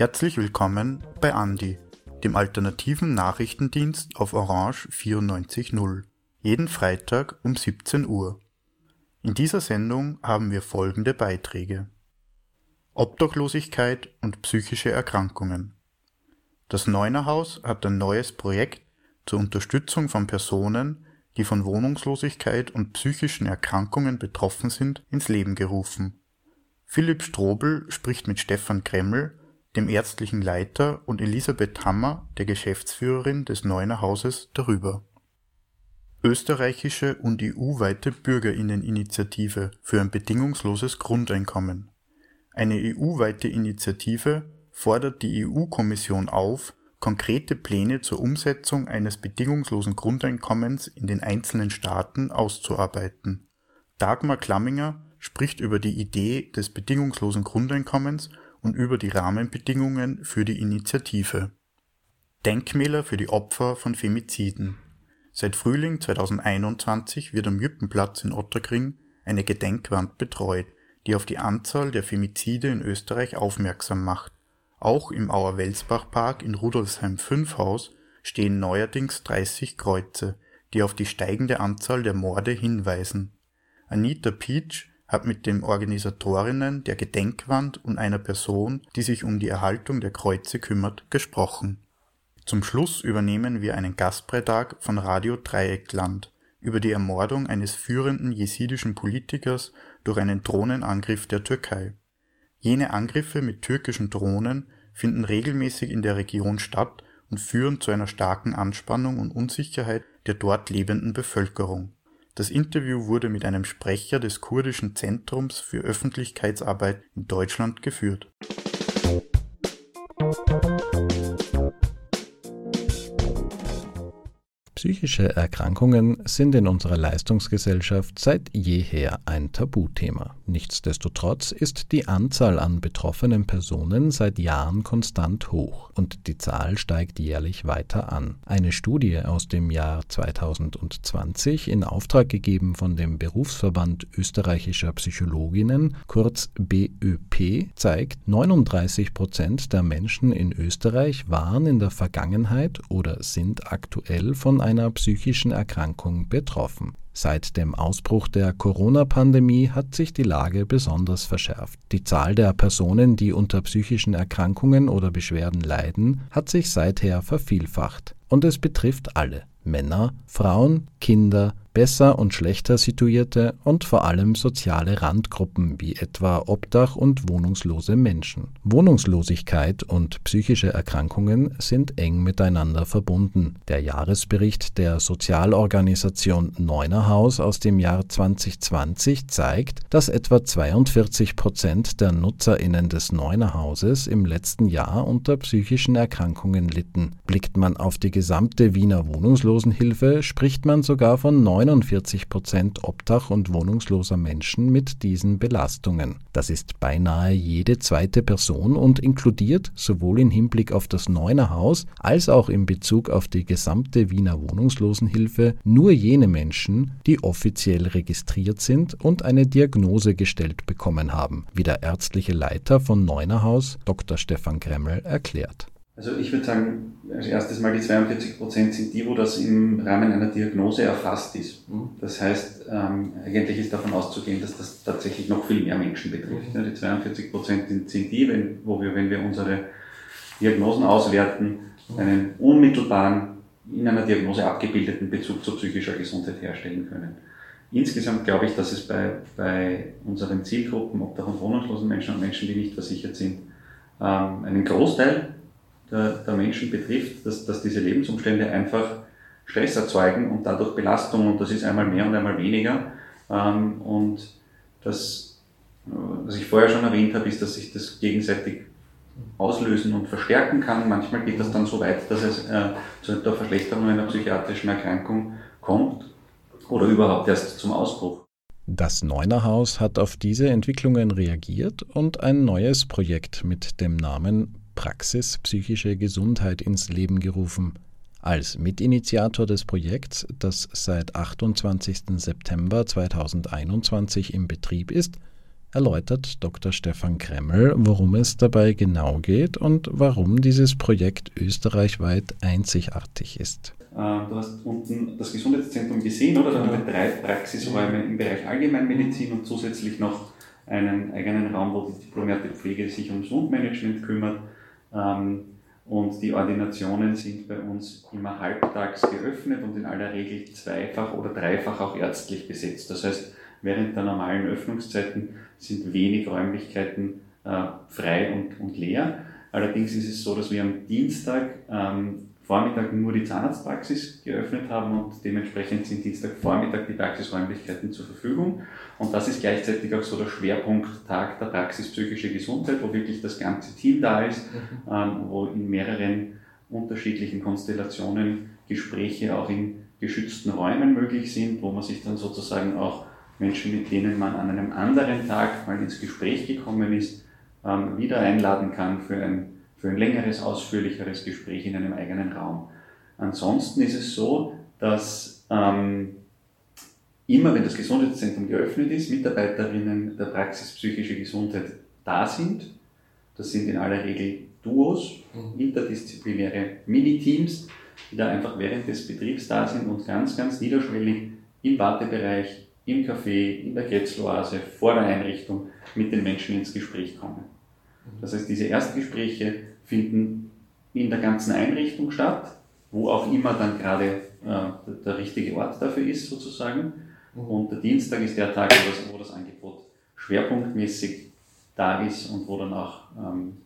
Herzlich willkommen bei Andi, dem alternativen Nachrichtendienst auf Orange 94.0. Jeden Freitag um 17 Uhr. In dieser Sendung haben wir folgende Beiträge. Obdachlosigkeit und psychische Erkrankungen. Das Neunerhaus hat ein neues Projekt zur Unterstützung von Personen, die von Wohnungslosigkeit und psychischen Erkrankungen betroffen sind, ins Leben gerufen. Philipp Strobel spricht mit Stefan Kremmel, dem ärztlichen Leiter, und Elisabeth Hammer, der Geschäftsführerin des Neuner Hauses, darüber. Österreichische und EU-weite Bürgerinneninitiative für ein bedingungsloses Grundeinkommen. Eine EU-weite Initiative fordert die EU-Kommission auf, konkrete Pläne zur Umsetzung eines bedingungslosen Grundeinkommens in den einzelnen Staaten auszuarbeiten. Dagmar Klamminger spricht über die Idee des bedingungslosen Grundeinkommens und über die Rahmenbedingungen für die Initiative. Denkmäler für die Opfer von Femiziden. Seit Frühling 2021 wird am Jüppenplatz in Otterkring eine Gedenkwand betreut, die auf die Anzahl der Femizide in Österreich aufmerksam macht. Auch im Auer-Welsbach-Park in Rudolfsheim 5 Haus stehen neuerdings 30 Kreuze, die auf die steigende Anzahl der Morde hinweisen. Anita Peach hat mit den Organisatorinnen der Gedenkwand und einer Person, die sich um die Erhaltung der Kreuze kümmert, gesprochen. Zum Schluss übernehmen wir einen Gastbeitrag von Radio Dreieckland über die Ermordung eines führenden jesidischen Politikers durch einen Drohnenangriff der Türkei. Jene Angriffe mit türkischen Drohnen finden regelmäßig in der Region statt und führen zu einer starken Anspannung und Unsicherheit der dort lebenden Bevölkerung das Interview wurde mit einem Sprecher des Kurdischen Zentrums für Öffentlichkeitsarbeit in Deutschland geführt Psychische Erkrankungen sind in unserer Leistungsgesellschaft seit jeher ein Tabuthema. Nichtsdestotrotz ist die Anzahl an betroffenen Personen seit Jahren konstant hoch und die Zahl steigt jährlich weiter an. Eine Studie aus dem Jahr 2020 in Auftrag gegeben von dem Berufsverband österreichischer Psychologinnen, kurz BÖP, zeigt, 39 Prozent der Menschen in Österreich waren in der Vergangenheit oder sind aktuell von einer psychischen Erkrankung betroffen. Seit dem Ausbruch der Corona-Pandemie hat sich die Lage besonders verschärft. Die Zahl der Personen, die unter psychischen Erkrankungen oder Beschwerden leiden, hat sich seither vervielfacht. Und es betrifft alle Männer, Frauen, Kinder, besser und schlechter situierte und vor allem soziale Randgruppen wie etwa Obdach und wohnungslose Menschen. Wohnungslosigkeit und psychische Erkrankungen sind eng miteinander verbunden. Der Jahresbericht der Sozialorganisation Neunerhaus aus dem Jahr 2020 zeigt, dass etwa 42 Prozent der NutzerInnen des Neunerhauses im letzten Jahr unter psychischen Erkrankungen litten. Blickt man auf die gesamte Wiener Wohnungslosenhilfe, spricht man sogar von 49 Prozent Obdach- und wohnungsloser Menschen mit diesen Belastungen. Das ist beinahe jede zweite Person und inkludiert sowohl im Hinblick auf das Neuner Haus als auch in Bezug auf die gesamte Wiener Wohnungslosenhilfe nur jene Menschen, die offiziell registriert sind und eine Diagnose gestellt bekommen haben, wie der ärztliche Leiter von Neuner Haus, Dr. Stefan Kremmel, erklärt. Also ich würde sagen, als erstes mal die 42 Prozent sind die, wo das im Rahmen einer Diagnose erfasst ist. Mhm. Das heißt, ähm, eigentlich ist davon auszugehen, dass das tatsächlich noch viel mehr Menschen betrifft. Mhm. Ja, die 42 Prozent sind, sind die, wenn, wo wir, wenn wir unsere Diagnosen auswerten, mhm. einen unmittelbaren, in einer Diagnose abgebildeten Bezug zu psychischer Gesundheit herstellen können. Insgesamt glaube ich, dass es bei, bei unseren Zielgruppen, Obdach- und wohnungslosen Menschen und Menschen, die nicht versichert sind, ähm, einen Großteil der, der Menschen betrifft, dass, dass diese Lebensumstände einfach Stress erzeugen und dadurch Belastung und das ist einmal mehr und einmal weniger. Ähm, und das, äh, was ich vorher schon erwähnt habe, ist, dass sich das gegenseitig auslösen und verstärken kann. Manchmal geht das dann so weit, dass es äh, zu der Verschlechterung einer psychiatrischen Erkrankung kommt oder überhaupt erst zum Ausbruch. Das Neunerhaus hat auf diese Entwicklungen reagiert und ein neues Projekt mit dem Namen Praxis psychische Gesundheit ins Leben gerufen. Als Mitinitiator des Projekts, das seit 28. September 2021 im Betrieb ist, erläutert Dr. Stefan Kremmel, worum es dabei genau geht und warum dieses Projekt österreichweit einzigartig ist. Äh, du hast unten das Gesundheitszentrum gesehen, oder? Da haben wir drei Praxisräume im Bereich Allgemeinmedizin und zusätzlich noch einen eigenen Raum, wo die diplomierte Pflege sich ums Wundmanagement kümmert. Ähm, und die Ordinationen sind bei uns immer halbtags geöffnet und in aller Regel zweifach oder dreifach auch ärztlich besetzt. Das heißt, während der normalen Öffnungszeiten sind wenig Räumlichkeiten äh, frei und, und leer. Allerdings ist es so, dass wir am Dienstag ähm, Vormittag nur die Zahnarztpraxis geöffnet haben und dementsprechend sind Dienstagvormittag die Praxisräumlichkeiten zur Verfügung. Und das ist gleichzeitig auch so der Schwerpunkttag der Praxis psychische Gesundheit, wo wirklich das ganze Team da ist, mhm. ähm, wo in mehreren unterschiedlichen Konstellationen Gespräche auch in geschützten Räumen möglich sind, wo man sich dann sozusagen auch Menschen, mit denen man an einem anderen Tag mal ins Gespräch gekommen ist, ähm, wieder einladen kann für ein für ein längeres, ausführlicheres Gespräch in einem eigenen Raum. Ansonsten ist es so, dass ähm, immer, wenn das Gesundheitszentrum geöffnet ist, Mitarbeiterinnen der Praxis psychische Gesundheit da sind. Das sind in aller Regel Duos, mhm. interdisziplinäre Miniteams, die da einfach während des Betriebs da sind und ganz, ganz niederschwellig im Wartebereich, im Café, in der Grätzloase, vor der Einrichtung mit den Menschen ins Gespräch kommen. Das heißt, diese Erstgespräche finden in der ganzen Einrichtung statt, wo auch immer dann gerade äh, der richtige Ort dafür ist, sozusagen. Mhm. Und der Dienstag ist der Tag, wo das, wo das Angebot schwerpunktmäßig da ist und wo dann auch ähm,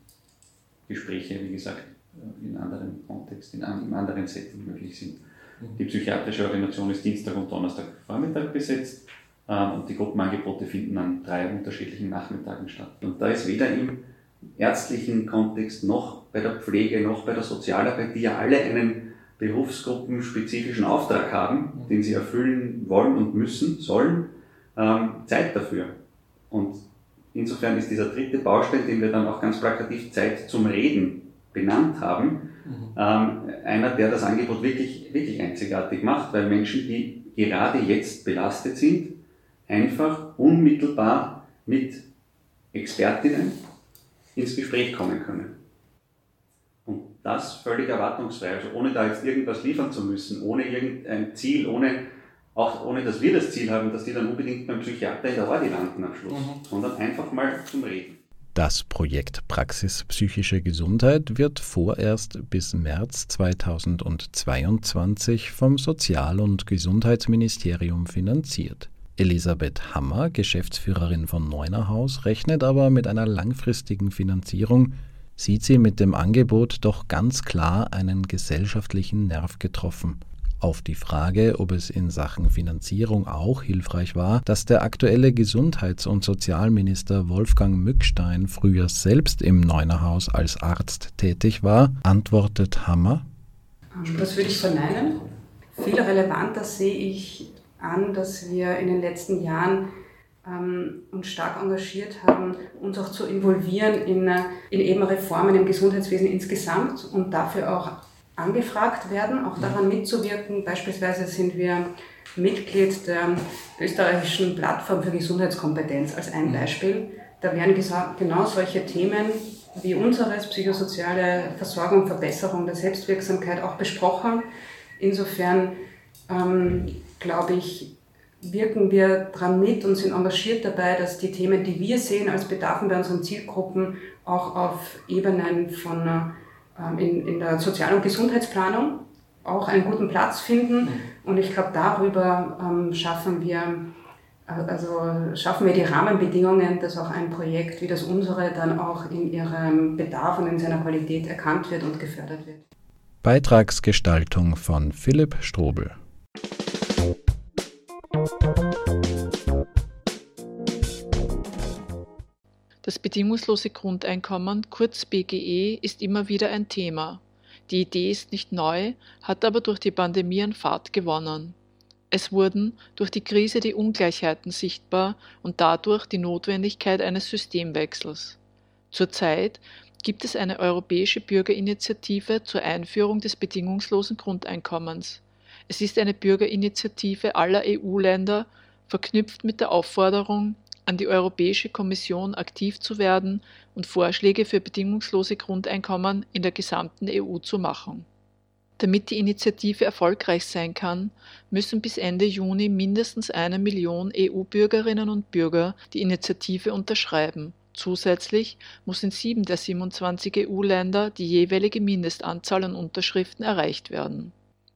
Gespräche, wie gesagt, äh, in anderen Kontext, in einem anderen Setting möglich sind. Mhm. Die psychiatrische Ordination ist Dienstag und Donnerstag Vormittag besetzt ähm, und die Gruppenangebote finden an drei unterschiedlichen Nachmittagen statt. Und da ist weder im ärztlichen Kontext noch bei der Pflege noch bei der Sozialarbeit, die ja alle einen berufsgruppenspezifischen Auftrag haben, den sie erfüllen wollen und müssen, sollen, ähm, Zeit dafür. Und insofern ist dieser dritte Baustein, den wir dann auch ganz plakativ Zeit zum Reden benannt haben, mhm. ähm, einer, der das Angebot wirklich, wirklich einzigartig macht, weil Menschen, die gerade jetzt belastet sind, einfach unmittelbar mit Expertinnen ins Gespräch kommen können. Und das völlig erwartungsfrei, also ohne da jetzt irgendwas liefern zu müssen, ohne irgendein Ziel, ohne, auch ohne dass wir das Ziel haben, dass die dann unbedingt beim Psychiater in der Ordi landen am Schluss, mhm. sondern einfach mal zum Reden. Das Projekt Praxis Psychische Gesundheit wird vorerst bis März 2022 vom Sozial- und Gesundheitsministerium finanziert. Elisabeth Hammer, Geschäftsführerin von Neunerhaus, rechnet aber mit einer langfristigen Finanzierung, sieht sie mit dem Angebot doch ganz klar einen gesellschaftlichen Nerv getroffen. Auf die Frage, ob es in Sachen Finanzierung auch hilfreich war, dass der aktuelle Gesundheits- und Sozialminister Wolfgang Mückstein früher selbst im Neunerhaus als Arzt tätig war, antwortet Hammer. Das würde ich verneinen. Viel relevanter sehe ich an, dass wir in den letzten Jahren ähm, uns stark engagiert haben, uns auch zu involvieren in, äh, in eben Reformen im Gesundheitswesen insgesamt und dafür auch angefragt werden, auch daran mitzuwirken. Beispielsweise sind wir Mitglied der österreichischen Plattform für Gesundheitskompetenz als ein mhm. Beispiel. Da werden genau solche Themen wie unseres, psychosoziale Versorgung, Verbesserung der Selbstwirksamkeit auch besprochen. Insofern ähm, glaube ich, wirken wir dran mit und sind engagiert dabei, dass die Themen, die wir sehen als Bedarfen bei unseren Zielgruppen, auch auf Ebenen von ähm, in, in der Sozial- und Gesundheitsplanung auch einen guten Platz finden. Mhm. Und ich glaube, darüber ähm, schaffen wir also schaffen wir die Rahmenbedingungen, dass auch ein Projekt wie das unsere dann auch in ihrem Bedarf und in seiner Qualität erkannt wird und gefördert wird. Beitragsgestaltung von Philipp Strobel. Das bedingungslose Grundeinkommen, kurz BGE, ist immer wieder ein Thema. Die Idee ist nicht neu, hat aber durch die Pandemie an Fahrt gewonnen. Es wurden durch die Krise die Ungleichheiten sichtbar und dadurch die Notwendigkeit eines Systemwechsels. Zurzeit gibt es eine europäische Bürgerinitiative zur Einführung des bedingungslosen Grundeinkommens. Es ist eine Bürgerinitiative aller EU-Länder, verknüpft mit der Aufforderung, an die Europäische Kommission aktiv zu werden und Vorschläge für bedingungslose Grundeinkommen in der gesamten EU zu machen. Damit die Initiative erfolgreich sein kann, müssen bis Ende Juni mindestens eine Million EU-Bürgerinnen und Bürger die Initiative unterschreiben. Zusätzlich muss in sieben der 27 EU-Länder die jeweilige Mindestanzahl an Unterschriften erreicht werden.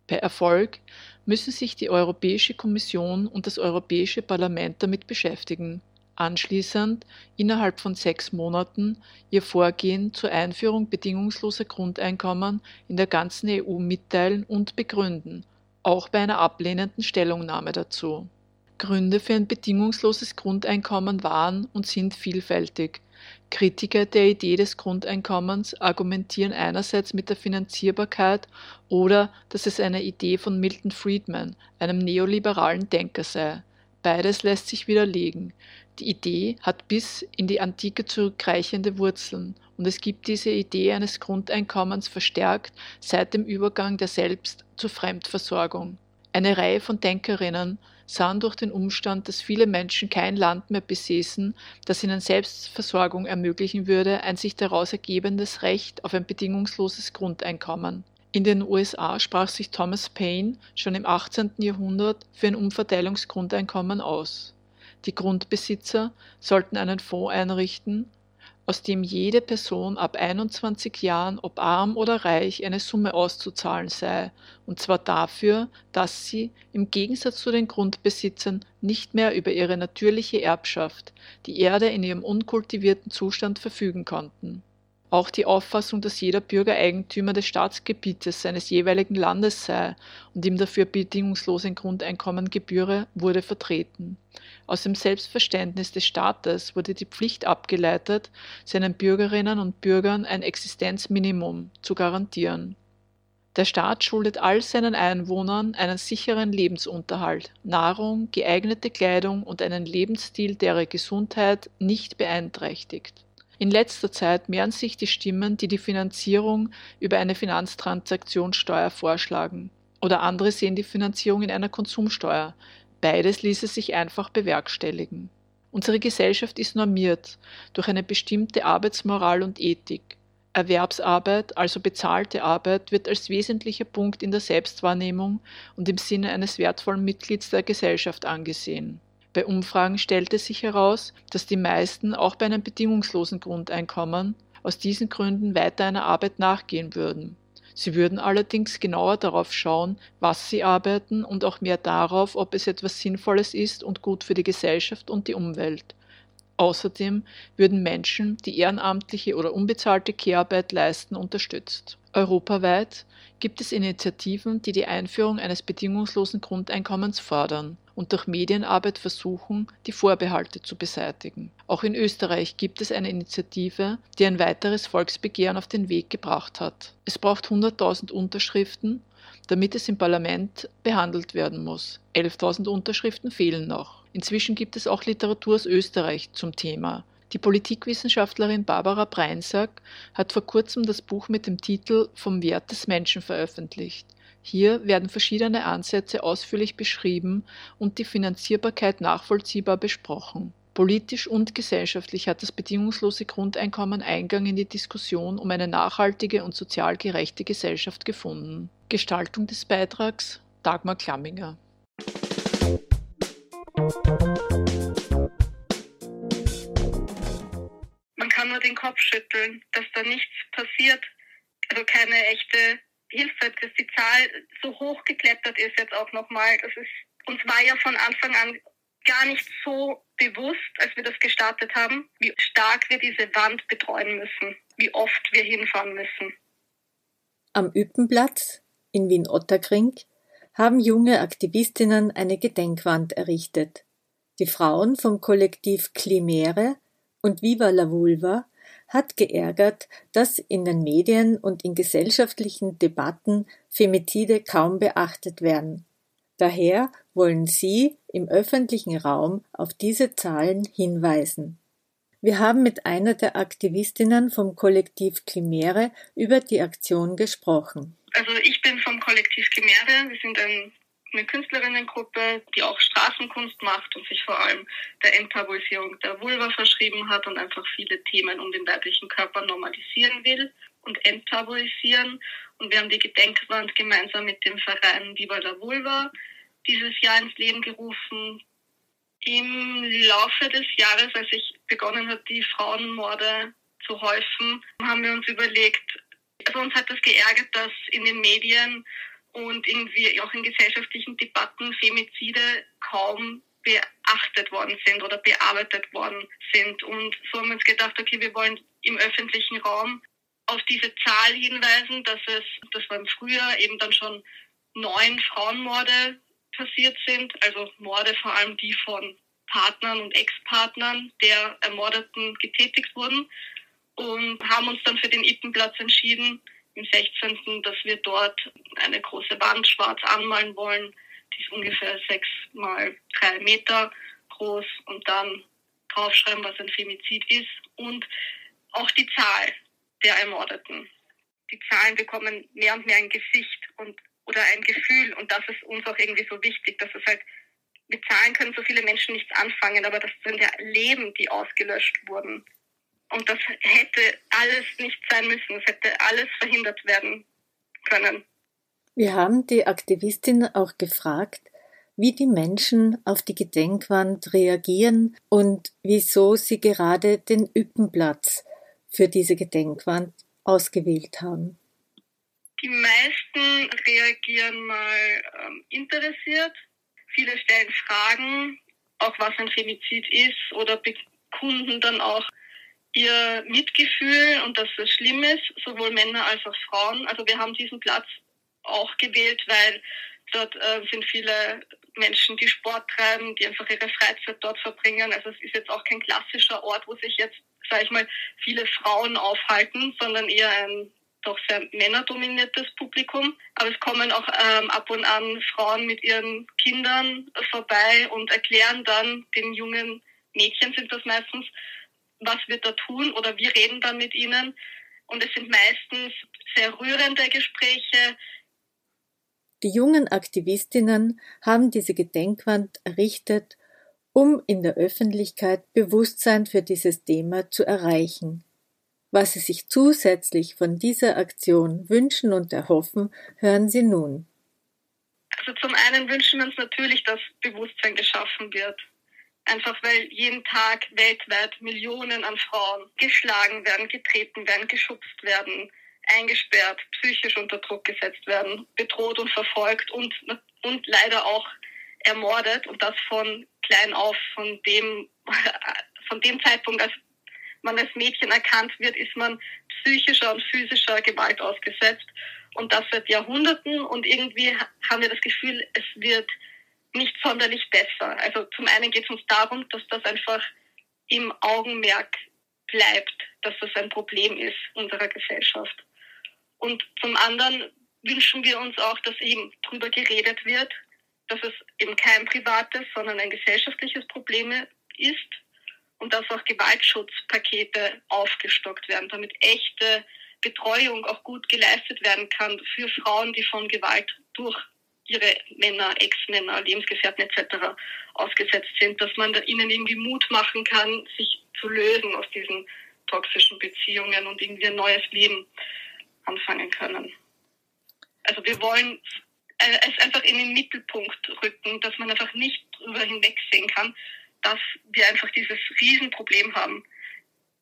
Bei Erfolg müssen sich die Europäische Kommission und das Europäische Parlament damit beschäftigen anschließend innerhalb von sechs Monaten ihr Vorgehen zur Einführung bedingungsloser Grundeinkommen in der ganzen EU mitteilen und begründen, auch bei einer ablehnenden Stellungnahme dazu. Gründe für ein bedingungsloses Grundeinkommen waren und sind vielfältig. Kritiker der Idee des Grundeinkommens argumentieren einerseits mit der Finanzierbarkeit oder dass es eine Idee von Milton Friedman, einem neoliberalen Denker sei. Beides lässt sich widerlegen. Die Idee hat bis in die Antike zurückreichende Wurzeln und es gibt diese Idee eines Grundeinkommens verstärkt seit dem Übergang der Selbst- zur Fremdversorgung. Eine Reihe von Denkerinnen sahen durch den Umstand, dass viele Menschen kein Land mehr besäßen, das ihnen Selbstversorgung ermöglichen würde, ein sich daraus ergebendes Recht auf ein bedingungsloses Grundeinkommen. In den USA sprach sich Thomas Paine schon im 18. Jahrhundert für ein Umverteilungsgrundeinkommen aus. Die Grundbesitzer sollten einen Fonds einrichten, aus dem jede Person ab 21 Jahren, ob arm oder reich, eine Summe auszuzahlen sei, und zwar dafür, dass sie, im Gegensatz zu den Grundbesitzern, nicht mehr über ihre natürliche Erbschaft, die Erde in ihrem unkultivierten Zustand verfügen konnten. Auch die Auffassung, dass jeder Bürger Eigentümer des Staatsgebietes seines jeweiligen Landes sei und ihm dafür bedingungslos ein Grundeinkommen gebühre, wurde vertreten. Aus dem Selbstverständnis des Staates wurde die Pflicht abgeleitet, seinen Bürgerinnen und Bürgern ein Existenzminimum zu garantieren. Der Staat schuldet all seinen Einwohnern einen sicheren Lebensunterhalt, Nahrung, geeignete Kleidung und einen Lebensstil, der ihre Gesundheit nicht beeinträchtigt. In letzter Zeit mehren sich die Stimmen, die die Finanzierung über eine Finanztransaktionssteuer vorschlagen. Oder andere sehen die Finanzierung in einer Konsumsteuer. Beides ließe sich einfach bewerkstelligen. Unsere Gesellschaft ist normiert durch eine bestimmte Arbeitsmoral und Ethik. Erwerbsarbeit, also bezahlte Arbeit, wird als wesentlicher Punkt in der Selbstwahrnehmung und im Sinne eines wertvollen Mitglieds der Gesellschaft angesehen. Bei Umfragen stellte sich heraus, dass die meisten auch bei einem bedingungslosen Grundeinkommen aus diesen Gründen weiter einer Arbeit nachgehen würden. Sie würden allerdings genauer darauf schauen, was sie arbeiten und auch mehr darauf, ob es etwas Sinnvolles ist und gut für die Gesellschaft und die Umwelt. Außerdem würden Menschen, die ehrenamtliche oder unbezahlte Kehrarbeit leisten, unterstützt. Europaweit gibt es Initiativen, die die Einführung eines bedingungslosen Grundeinkommens fordern und durch Medienarbeit versuchen, die Vorbehalte zu beseitigen. Auch in Österreich gibt es eine Initiative, die ein weiteres Volksbegehren auf den Weg gebracht hat. Es braucht 100.000 Unterschriften, damit es im Parlament behandelt werden muss. 11.000 Unterschriften fehlen noch. Inzwischen gibt es auch Literatur aus Österreich zum Thema. Die Politikwissenschaftlerin Barbara Breinsack hat vor kurzem das Buch mit dem Titel Vom Wert des Menschen veröffentlicht. Hier werden verschiedene Ansätze ausführlich beschrieben und die Finanzierbarkeit nachvollziehbar besprochen. Politisch und gesellschaftlich hat das bedingungslose Grundeinkommen Eingang in die Diskussion um eine nachhaltige und sozial gerechte Gesellschaft gefunden. Gestaltung des Beitrags Dagmar Klamminger. Man kann nur den Kopf schütteln, dass da nichts passiert, also keine echte Hilfe, dass die Zahl so hoch geklettert ist jetzt auch nochmal. Das ist, uns war ja von Anfang an gar nicht so bewusst, als wir das gestartet haben, wie stark wir diese Wand betreuen müssen, wie oft wir hinfahren müssen. Am Üppenplatz in Wien-Otterkring haben junge Aktivistinnen eine Gedenkwand errichtet. Die Frauen vom Kollektiv Klimere und Viva la Vulva hat geärgert, dass in den Medien und in gesellschaftlichen Debatten Femizide kaum beachtet werden. Daher wollen Sie im öffentlichen Raum auf diese Zahlen hinweisen. Wir haben mit einer der Aktivistinnen vom Kollektiv Chimere über die Aktion gesprochen. Also ich bin vom Kollektiv Chimere. Wir sind ein eine Künstlerinnengruppe, die auch Straßenkunst macht und sich vor allem der Enttabuisierung der Vulva verschrieben hat und einfach viele Themen um den weiblichen Körper normalisieren will und enttabuisieren. Und wir haben die Gedenkwand gemeinsam mit dem Verein Viva la Vulva dieses Jahr ins Leben gerufen. Im Laufe des Jahres, als ich begonnen habe, die Frauenmorde zu häufen, haben wir uns überlegt, also uns hat das geärgert, dass in den Medien und irgendwie auch in gesellschaftlichen Debatten Femizide kaum beachtet worden sind oder bearbeitet worden sind. Und so haben wir uns gedacht, okay, wir wollen im öffentlichen Raum auf diese Zahl hinweisen, dass es, das war im Frühjahr eben dann schon neun Frauenmorde passiert sind, also Morde vor allem die von Partnern und Ex-Partnern der Ermordeten getätigt wurden und haben uns dann für den Ippenplatz entschieden, im 16., dass wir dort eine große Wand schwarz anmalen wollen. Die ist ungefähr sechs mal drei Meter groß und dann draufschreiben, was ein Femizid ist und auch die Zahl der Ermordeten. Die Zahlen bekommen mehr und mehr ein Gesicht und oder ein Gefühl und das ist uns auch irgendwie so wichtig, dass es halt mit Zahlen können so viele Menschen nichts anfangen, aber das sind ja Leben, die ausgelöscht wurden. Und das hätte alles nicht sein müssen. Es hätte alles verhindert werden können. Wir haben die Aktivistin auch gefragt, wie die Menschen auf die Gedenkwand reagieren und wieso sie gerade den Üppenplatz für diese Gedenkwand ausgewählt haben. Die meisten reagieren mal ähm, interessiert. Viele stellen Fragen, auch was ein Femizid ist oder bekunden dann auch ihr Mitgefühl und dass es schlimm ist, sowohl Männer als auch Frauen. Also wir haben diesen Platz auch gewählt, weil dort äh, sind viele Menschen, die Sport treiben, die einfach ihre Freizeit dort verbringen. Also es ist jetzt auch kein klassischer Ort, wo sich jetzt, sage ich mal, viele Frauen aufhalten, sondern eher ein doch sehr männerdominiertes Publikum. Aber es kommen auch ähm, ab und an Frauen mit ihren Kindern vorbei und erklären dann den jungen Mädchen sind das meistens, was wir da tun oder wir reden dann mit ihnen. Und es sind meistens sehr rührende Gespräche. Die jungen Aktivistinnen haben diese Gedenkwand errichtet, um in der Öffentlichkeit Bewusstsein für dieses Thema zu erreichen. Was sie sich zusätzlich von dieser Aktion wünschen und erhoffen, hören Sie nun. Also zum einen wünschen wir uns natürlich, dass Bewusstsein geschaffen wird einfach weil jeden Tag weltweit Millionen an Frauen geschlagen werden, getreten werden, geschubst werden, eingesperrt, psychisch unter Druck gesetzt werden, bedroht und verfolgt und, und leider auch ermordet. Und das von klein auf, von dem, von dem Zeitpunkt, als man als Mädchen erkannt wird, ist man psychischer und physischer Gewalt ausgesetzt. Und das seit Jahrhunderten. Und irgendwie haben wir das Gefühl, es wird nicht sonderlich besser. Also zum einen geht es uns darum, dass das einfach im Augenmerk bleibt, dass das ein Problem ist unserer Gesellschaft. Und zum anderen wünschen wir uns auch, dass eben darüber geredet wird, dass es eben kein privates, sondern ein gesellschaftliches Problem ist und dass auch Gewaltschutzpakete aufgestockt werden, damit echte Betreuung auch gut geleistet werden kann für Frauen, die von Gewalt durch ihre Männer, Ex-Männer, Lebensgefährten etc. ausgesetzt sind, dass man ihnen irgendwie Mut machen kann, sich zu lösen aus diesen toxischen Beziehungen und irgendwie ein neues Leben anfangen können. Also wir wollen es einfach in den Mittelpunkt rücken, dass man einfach nicht darüber hinwegsehen kann, dass wir einfach dieses Riesenproblem haben,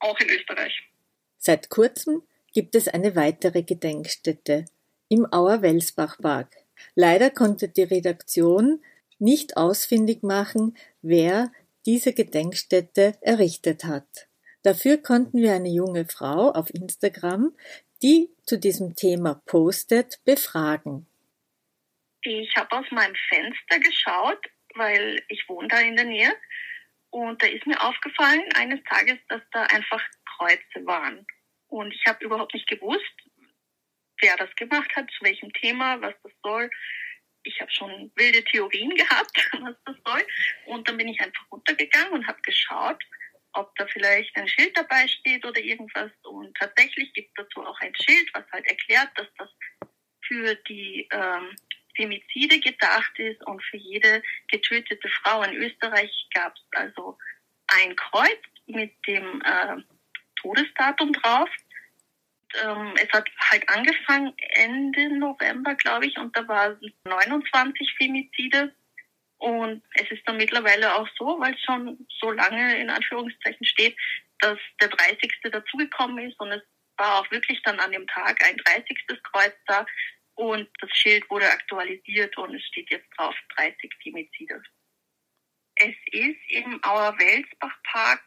auch in Österreich. Seit kurzem gibt es eine weitere Gedenkstätte im Auer-Welsbach-Park. Leider konnte die Redaktion nicht ausfindig machen, wer diese Gedenkstätte errichtet hat. Dafür konnten wir eine junge Frau auf Instagram, die zu diesem Thema postet, befragen. Ich habe aus meinem Fenster geschaut, weil ich wohne da in der Nähe. Und da ist mir aufgefallen eines Tages, dass da einfach Kreuze waren. Und ich habe überhaupt nicht gewusst, wer das gemacht hat, zu welchem Thema, was das soll. Ich habe schon wilde Theorien gehabt, was das soll. Und dann bin ich einfach runtergegangen und habe geschaut, ob da vielleicht ein Schild dabei steht oder irgendwas. Und tatsächlich gibt es dazu auch ein Schild, was halt erklärt, dass das für die ähm, Femizide gedacht ist und für jede getötete Frau in Österreich gab es also ein Kreuz mit dem äh, Todesdatum drauf. Ähm, es hat halt angefangen Ende November, glaube ich, und da waren 29 Femizide. Und es ist dann mittlerweile auch so, weil es schon so lange in Anführungszeichen steht, dass der 30. dazugekommen ist und es war auch wirklich dann an dem Tag ein 30. Kreuz da und das Schild wurde aktualisiert und es steht jetzt drauf 30 Femizide. Es ist im Auer-Welsbach-Park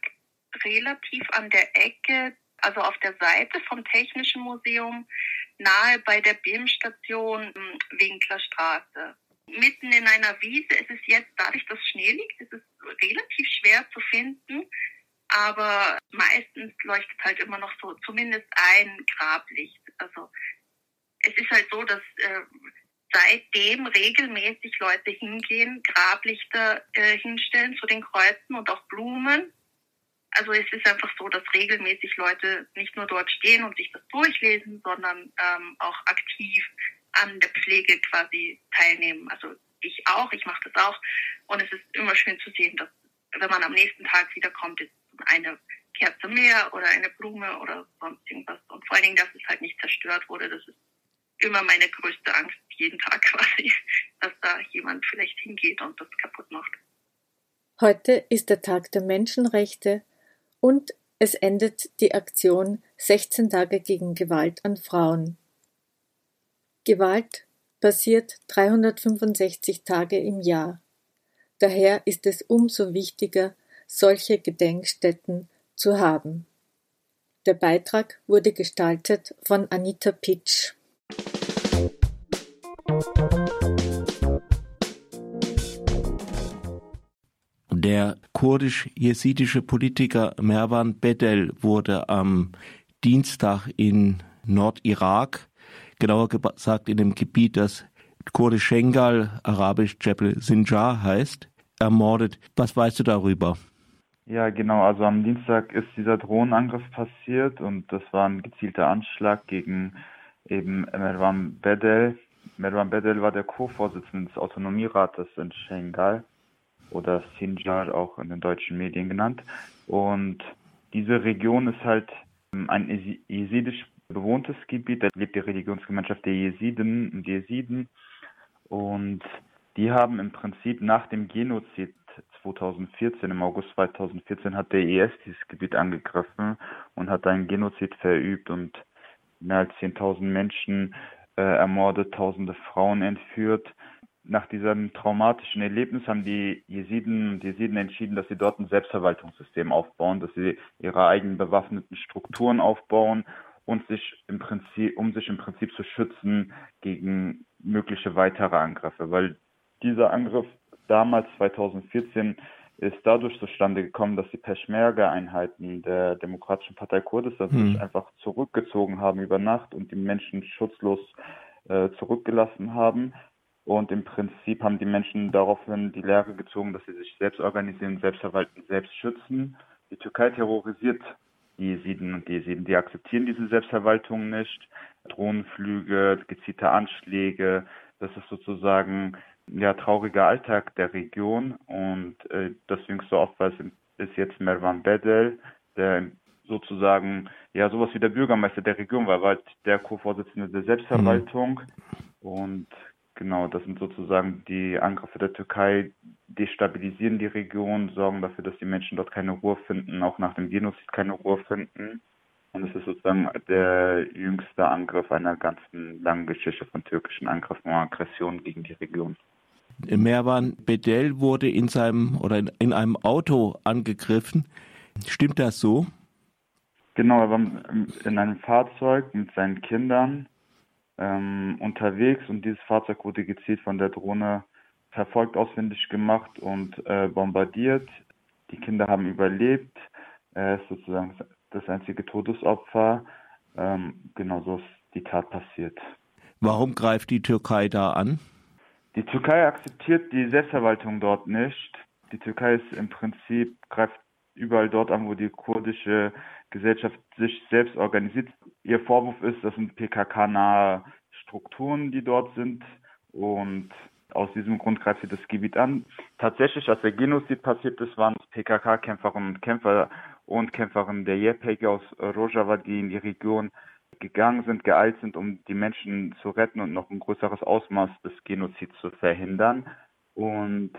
relativ an der Ecke, also auf der Seite vom Technischen Museum, nahe bei der BIM-Station hm, Winklerstraße. Mitten in einer Wiese. Es ist jetzt, dadurch, dass Schnee liegt, es ist relativ schwer zu finden. Aber meistens leuchtet halt immer noch so zumindest ein Grablicht. Also es ist halt so, dass äh, seitdem regelmäßig Leute hingehen, Grablichter äh, hinstellen zu den Kreuzen und auch Blumen. Also es ist einfach so, dass regelmäßig Leute nicht nur dort stehen und sich das durchlesen, sondern ähm, auch aktiv an der Pflege quasi teilnehmen. Also ich auch, ich mache das auch. Und es ist immer schön zu sehen, dass wenn man am nächsten Tag wiederkommt, ist eine Kerze mehr oder eine Blume oder sonst irgendwas. Und vor allen Dingen, dass es halt nicht zerstört wurde, das ist immer meine größte Angst jeden Tag quasi, dass da jemand vielleicht hingeht und das kaputt macht. Heute ist der Tag der Menschenrechte und es endet die Aktion 16 Tage gegen Gewalt an Frauen. Gewalt passiert 365 Tage im Jahr. Daher ist es umso wichtiger, solche Gedenkstätten zu haben. Der Beitrag wurde gestaltet von Anita Pitsch. Der kurdisch-jesidische Politiker Merwan Bedel wurde am Dienstag in Nordirak, genauer gesagt in dem Gebiet, das kurdisch Schengal, arabisch Jebel Sinjar heißt, ermordet. Was weißt du darüber? Ja, genau. Also am Dienstag ist dieser Drohnenangriff passiert und das war ein gezielter Anschlag gegen eben Merwan Bedel. Merwan Bedel war der Co-Vorsitzende des Autonomierates in Schengal oder Sinjar auch in den deutschen Medien genannt. Und diese Region ist halt ähm, ein jesidisch bewohntes Gebiet. Da lebt die Religionsgemeinschaft der Jesiden und Jesiden. Und die haben im Prinzip nach dem Genozid 2014, im August 2014, hat der IS dieses Gebiet angegriffen und hat einen Genozid verübt und mehr als 10.000 Menschen äh, ermordet, tausende Frauen entführt nach diesem traumatischen Erlebnis haben die Jesiden und Jesiden entschieden, dass sie dort ein Selbstverwaltungssystem aufbauen, dass sie ihre eigenen bewaffneten Strukturen aufbauen und sich im Prinzip, um sich im Prinzip zu schützen gegen mögliche weitere Angriffe, weil dieser Angriff damals 2014 ist dadurch zustande gekommen, dass die Peschmerga-Einheiten der Demokratischen Partei Kurdistan hm. sich einfach zurückgezogen haben über Nacht und die Menschen schutzlos äh, zurückgelassen haben und im Prinzip haben die Menschen daraufhin die Lehre gezogen, dass sie sich selbst organisieren, selbst verwalten, selbst schützen. Die Türkei terrorisiert die Jesiden und die Jesiden. Die akzeptieren diese Selbstverwaltung nicht. Drohnenflüge, gezielte Anschläge, das ist sozusagen ja trauriger Alltag der Region und äh, das jüngste Opfer ist, ist jetzt Mervan Bedel, der sozusagen ja sowas wie der Bürgermeister der Region war, halt der Co-Vorsitzende der Selbstverwaltung mhm. und Genau, das sind sozusagen die Angriffe der Türkei, destabilisieren die Region, sorgen dafür, dass die Menschen dort keine Ruhe finden, auch nach dem Genozid keine Ruhe finden. Und es ist sozusagen der jüngste Angriff einer ganzen langen Geschichte von türkischen Angriffen und Aggressionen gegen die Region. Merwan Bedel wurde in seinem oder in einem Auto angegriffen. Stimmt das so? Genau, er war in einem Fahrzeug mit seinen Kindern ähm, unterwegs und dieses Fahrzeug wurde gezielt von der Drohne verfolgt, ausfindig gemacht und äh, bombardiert. Die Kinder haben überlebt. Er ist sozusagen das einzige Todesopfer. Ähm, genau so ist die Tat passiert. Warum greift die Türkei da an? Die Türkei akzeptiert die Selbstverwaltung dort nicht. Die Türkei ist im Prinzip, greift überall dort an, wo die kurdische Gesellschaft sich selbst organisiert. Ihr Vorwurf ist, das sind PKK-nahe Strukturen, die dort sind und aus diesem Grund greift sie das Gebiet an. Tatsächlich, als der Genozid passiert ist, waren es PKK-Kämpferinnen und Kämpfer und Kämpferinnen der JPG aus Rojava, die in die Region gegangen sind, geeilt sind, um die Menschen zu retten und noch ein größeres Ausmaß des Genozids zu verhindern. Und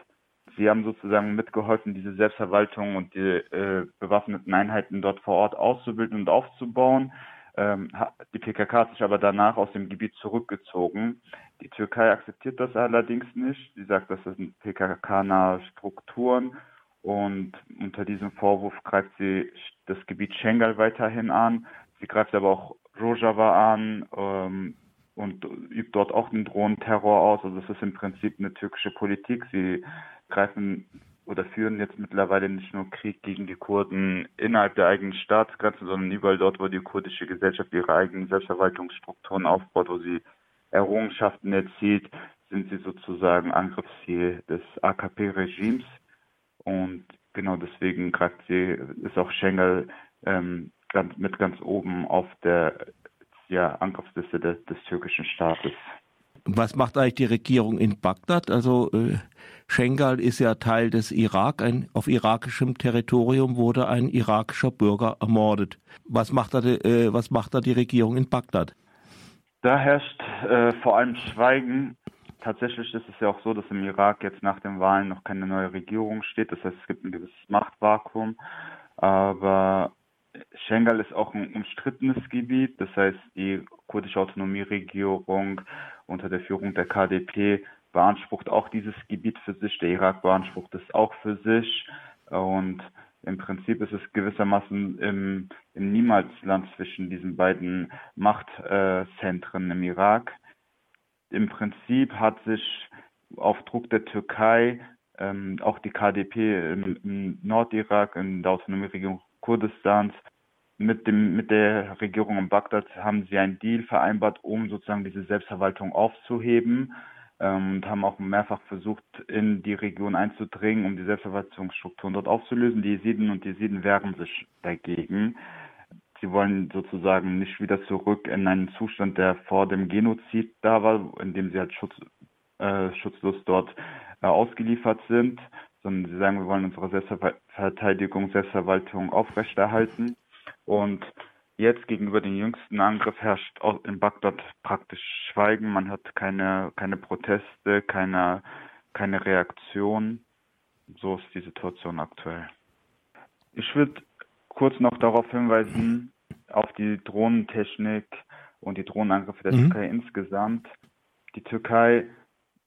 sie haben sozusagen mitgeholfen, diese Selbstverwaltung und die äh, bewaffneten Einheiten dort vor Ort auszubilden und aufzubauen. Ähm, die PKK hat sich aber danach aus dem Gebiet zurückgezogen. Die Türkei akzeptiert das allerdings nicht. Sie sagt, das sind PKK-nahe Strukturen und unter diesem Vorwurf greift sie das Gebiet Schengal weiterhin an. Sie greift aber auch Rojava an ähm, und übt dort auch den Drohnenterror aus. Also das ist im Prinzip eine türkische Politik. Sie greifen oder führen jetzt mittlerweile nicht nur Krieg gegen die Kurden innerhalb der eigenen Staatsgrenzen, sondern überall dort, wo die kurdische Gesellschaft ihre eigenen Selbstverwaltungsstrukturen aufbaut, wo sie Errungenschaften erzielt, sind sie sozusagen Angriffsziel des AKP-Regimes. Und genau deswegen sie, ist auch Schengen ähm, ganz, mit ganz oben auf der ja, Angriffsliste des, des türkischen Staates. Was macht eigentlich die Regierung in Bagdad? Also äh, Schengal ist ja Teil des Irak. Ein, auf irakischem Territorium wurde ein irakischer Bürger ermordet. Was macht da, äh, was macht da die Regierung in Bagdad? Da herrscht äh, vor allem Schweigen. Tatsächlich ist es ja auch so, dass im Irak jetzt nach den Wahlen noch keine neue Regierung steht. Das heißt, es gibt ein gewisses Machtvakuum. Aber Schengal ist auch ein umstrittenes Gebiet. Das heißt, die kurdische Autonomieregierung unter der Führung der KDP beansprucht auch dieses Gebiet für sich. Der Irak beansprucht es auch für sich. Und im Prinzip ist es gewissermaßen im, im Niemalsland zwischen diesen beiden Machtzentren im Irak. Im Prinzip hat sich auf Druck der Türkei ähm, auch die KDP im, im Nordirak, in der Autonomieregierung Kurdistans, mit, dem, mit der Regierung in Bagdad haben sie einen Deal vereinbart, um sozusagen diese Selbstverwaltung aufzuheben ähm, und haben auch mehrfach versucht, in die Region einzudringen, um die Selbstverwaltungsstrukturen dort aufzulösen. Die Jesiden und die Jesiden wehren sich dagegen. Sie wollen sozusagen nicht wieder zurück in einen Zustand, der vor dem Genozid da war, in dem sie halt schutz, äh, schutzlos dort äh, ausgeliefert sind, sondern sie sagen, wir wollen unsere Selbstverteidigung, Selbstverwaltung aufrechterhalten. Und Jetzt gegenüber dem jüngsten Angriff herrscht in Bagdad praktisch Schweigen. Man hat keine, keine Proteste, keine, keine Reaktion. So ist die Situation aktuell. Ich würde kurz noch darauf hinweisen, auf die Drohnentechnik und die Drohnenangriffe der mhm. Türkei insgesamt. Die Türkei,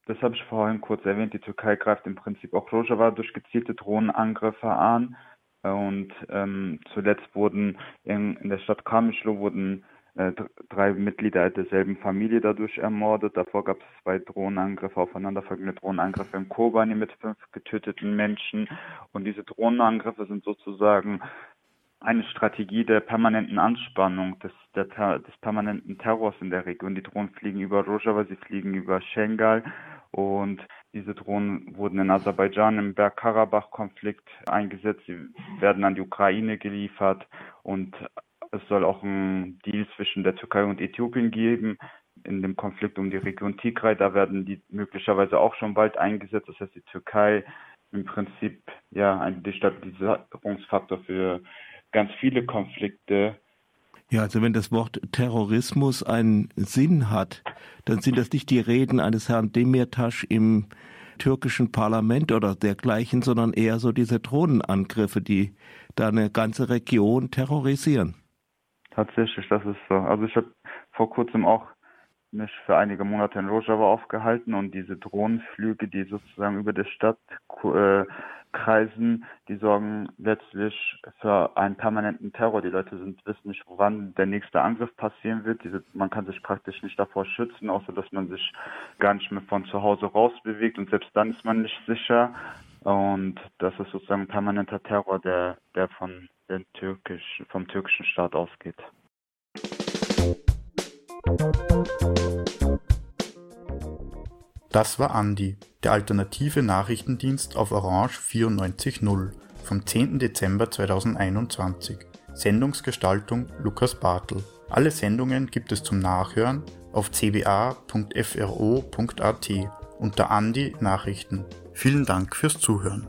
das habe ich vorhin kurz erwähnt, die Türkei greift im Prinzip auch Rojava durch gezielte Drohnenangriffe an. Und ähm, zuletzt wurden in, in der Stadt Kamischlo wurden äh, drei Mitglieder derselben Familie dadurch ermordet. Davor gab es zwei Drohnenangriffe, aufeinanderfolgende Drohnenangriffe in Kobani mit fünf getöteten Menschen. Und diese Drohnenangriffe sind sozusagen eine Strategie der permanenten Anspannung, des, der, des permanenten Terrors in der Region. Die Drohnen fliegen über Rojava, sie fliegen über Schengal und diese Drohnen wurden in Aserbaidschan im Bergkarabach-Konflikt eingesetzt. Sie werden an die Ukraine geliefert und es soll auch ein Deal zwischen der Türkei und Äthiopien geben in dem Konflikt um die Region Tigray. Da werden die möglicherweise auch schon bald eingesetzt. Das heißt, die Türkei im Prinzip ja ein Destabilisierungsfaktor für ganz viele Konflikte ja, also wenn das Wort Terrorismus einen Sinn hat, dann sind das nicht die Reden eines Herrn Demirtas im türkischen Parlament oder dergleichen, sondern eher so diese Drohnenangriffe, die da eine ganze Region terrorisieren. Tatsächlich, das ist so. Also ich habe vor kurzem auch mich für einige Monate in Rojava aufgehalten und diese Drohnenflüge, die sozusagen über der Stadt äh, kreisen, die sorgen letztlich für einen permanenten Terror. Die Leute sind, wissen nicht, wann der nächste Angriff passieren wird. Diese, man kann sich praktisch nicht davor schützen, außer dass man sich gar nicht mehr von zu Hause raus bewegt und selbst dann ist man nicht sicher. Und das ist sozusagen ein permanenter Terror, der, der von den türkisch, vom türkischen Staat ausgeht. Das war Andi, der alternative Nachrichtendienst auf Orange 94.0 vom 10. Dezember 2021. Sendungsgestaltung Lukas Bartel. Alle Sendungen gibt es zum Nachhören auf cba.fro.at unter Andi Nachrichten. Vielen Dank fürs Zuhören.